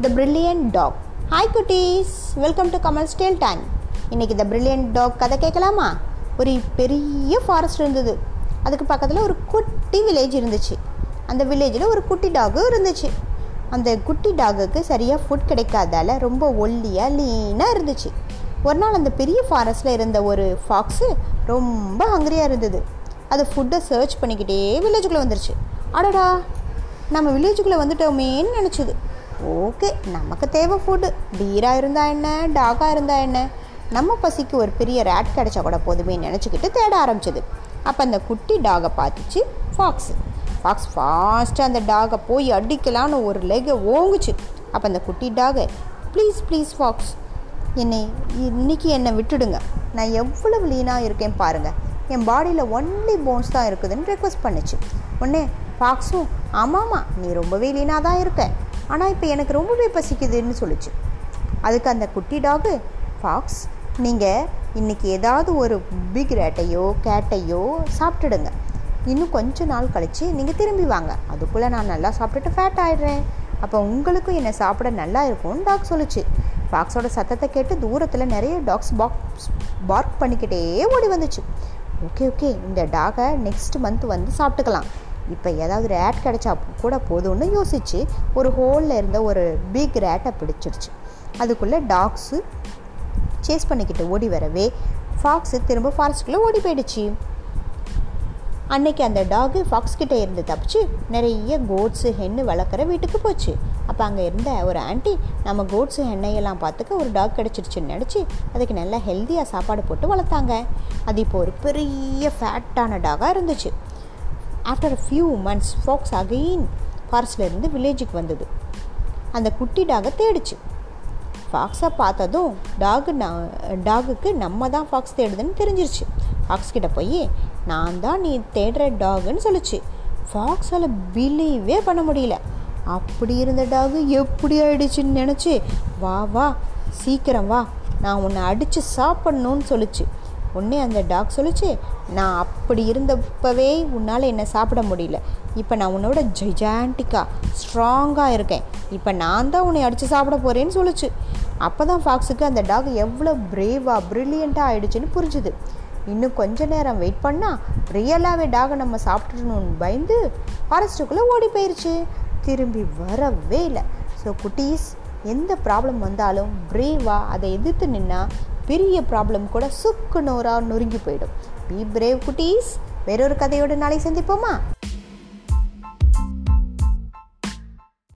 த brilliant talk hi குட்டீஸ் welcome to Kamal stale time இன்றைக்கி the brilliant talk கதை கேட்கலாமா? ஒரு பெரிய ஃபாரஸ்ட் இருந்தது. அதுக்கு பக்கத்தில் ஒரு குட்டி வில்லேஜ் இருந்துச்சு. அந்த வில்லேஜில் ஒரு குட்டி டாகும் இருந்துச்சு. அந்த குட்டி டாகுக்கு சரியாக ஃபுட் கிடைக்காதால ரொம்ப ஒல்லியாக லீனாக இருந்துச்சு. ஒரு நாள் அந்த பெரிய ஃபாரஸ்ட்டில் இருந்த ஒரு ஃபாக்ஸு ரொம்ப ஹங்கரியாக இருந்தது. அது ஃபுட்டை சர்ச் பண்ணிக்கிட்டே வில்லேஜுக்குள்ளே வந்துருச்சு. அடடா நம்ம வில்லேஜுக்குள்ளே வந்துட்டோமேன்னு நினச்சிது. ஓகே நமக்கு தேவை ஃபுட்டு டீராக இருந்தால் என்ன டாகாக இருந்தால் என்ன? நம்ம பசிக்கு ஒரு பெரிய ரேட் கிடச்சா கூட போதுமே நினச்சிக்கிட்டு தேட ஆரம்பிச்சது. அப்போ அந்த குட்டி டாகை பார்த்துச்சு ஃபாக்ஸு ஃபாக்ஸ் ஃபாஸ்ட்டாக அந்த டாகை போய் அடிக்கலான்னு ஒரு லெகை ஓங்குச்சு. அப்போ அந்த குட்டி டாகை ப்ளீஸ் ப்ளீஸ் ஃபாக்ஸ் என்னை இன்னைக்கு என்னை விட்டுடுங்க. நான் எவ்வளவு லீனாக இருக்கேன் பாருங்கள் என் பாடியில் ஒன்லி போன்ஸ் தான் இருக்குதுன்னு ரெக்வஸ்ட் பண்ணுச்சு. உடனே ஃபாக்ஸும் ஆமாம்மா நீ ரொம்பவே லீனாக தான் இருக்க. ஆனால் இப்போ எனக்கு ரொம்பவே பசிக்குதுன்னு சொல்லிச்சு. அதுக்கு அந்த குட்டி டாகு ஃபாக்ஸ் நீங்கள் இன்றைக்கி ஏதாவது ஒரு பிக் ரேட்டையோ கேட்டையோ சாப்பிட்டுடுங்க. இன்னும் கொஞ்ச நாள் கழித்து நீங்கள் திரும்பி வாங்க. அதுக்குள்ளே நான் நல்லா சாப்பிட்டுட்டு ஃபேட் ஆகிடுறேன் அப்போ உங்களுக்கும் என்னை சாப்பிட நல்லா இருக்கும்னு டாக் சொல்லிச்சு. ஃபாக்ஸோட சத்தத்தை கேட்டு தூரத்தில் நிறைய டாக்ஸ் பாக்ஸ் பார்க் பண்ணிக்கிட்டே ஓடி வந்துச்சு. ஓகே ஓகே இந்த டாகை நெக்ஸ்ட் மந்த் வந்து சாப்பிட்டுக்கலாம். இப்போ ஏதாவது ரேட் கிடைச்சா கூட போதும்னு யோசிச்சு ஒரு ஹோலில் இருந்த ஒரு பிக் ரேட்டை பிடிச்சிருச்சு. அதுக்குள்ளே டாக்ஸு சேஸ் பண்ணிக்கிட்டு ஓடி வரவே ஃபாக்ஸு திரும்ப ஃபாரஸ்ட்குள்ளே ஓடி போயிடுச்சு. அன்னைக்கு அந்த டாகு ஃபாக்ஸ் கிட்டே இருந்து தப்பிச்சு நிறைய கோட்ஸு ஹென்னு வளர்க்குற வீட்டுக்கு போச்சு. அப்போ அங்கே இருந்த ஒரு ஆண்டி நம்ம கோட்ஸு ஹென்னையெல்லாம் பார்த்துக்க ஒரு டாக் கிடச்சிருச்சுன்னு நினச்சி அதுக்கு நல்லா ஹெல்த்தியாக சாப்பாடு போட்டு வளர்த்தாங்க. அது இப்போ ஒரு பெரிய ஃபேட்டான டாகாக இருந்துச்சு. After a few months fox again ஃபாரஸ்ட்லேருந்து வில்லேஜுக்கு வந்தது. அந்த குட்டி டாகை தேடிச்சு. ஃபாக்ஸை பார்த்ததும் டாகு டாகுக்கு நம்ம தான் ஃபாக்ஸ் தேடுதுன்னு தெரிஞ்சிருச்சு. ஃபாக்ஸ் கிட்ட போய் நான் தான் நீ தேடுற டாகுன்னு சொல்லிச்சு. ஃபாக்ஸால் பிலீவே பண்ண முடியல. அப்படி இருந்த டாகு எப்படி ஆயிடுச்சுன்னு நினச்சி வா வா சீக்கிரம் வா. நான் உன்னை அடித்து சாப்பிட்ணுன்னு சொல்லிச்சு. உடனே அந்த டாக் சொல்லிச்சு. நான் அப்படி இருந்தப்பவே உன்னால் என்னை சாப்பிட முடியல. இப்போ நான் உன்னோட ஜெஜாண்டிக்காக ஸ்ட்ராங்காக இருக்கேன். இப்போ நான் தான் உன்னை அடித்து சாப்பிட போகிறேன்னு சொல்லிச்சு. அப்போ தான் ஃபாக்ஸுக்கு அந்த டாக் எவ்வளோ பிரேவாக ப்ரில்லியண்ட்டாக ஆகிடுச்சின்னு புரிஞ்சுது. இன்னும் கொஞ்ச நேரம் வெயிட் பண்ணால் ரியலாகவே டாகை நம்ம சாப்பிட்றணும்னு பயந்து ஃபாரஸ்ட்டுக்குள்ளே ஓடி போயிடுச்சு திரும்பி வரவே இல்லை. ஸோ குட்டீஸ் எந்த ப்ராப்ளம் வந்தாலும் பிரேவாக அதை எதிர்த்து நின்னா பெரிய ப்ராப்ளம் கூட சுக்கு நோராக நொறுங்கி போயிடும். பி பிரேவ் குட்டீஸ் வேறொரு கதையோடு நாளை சந்திப்போமா?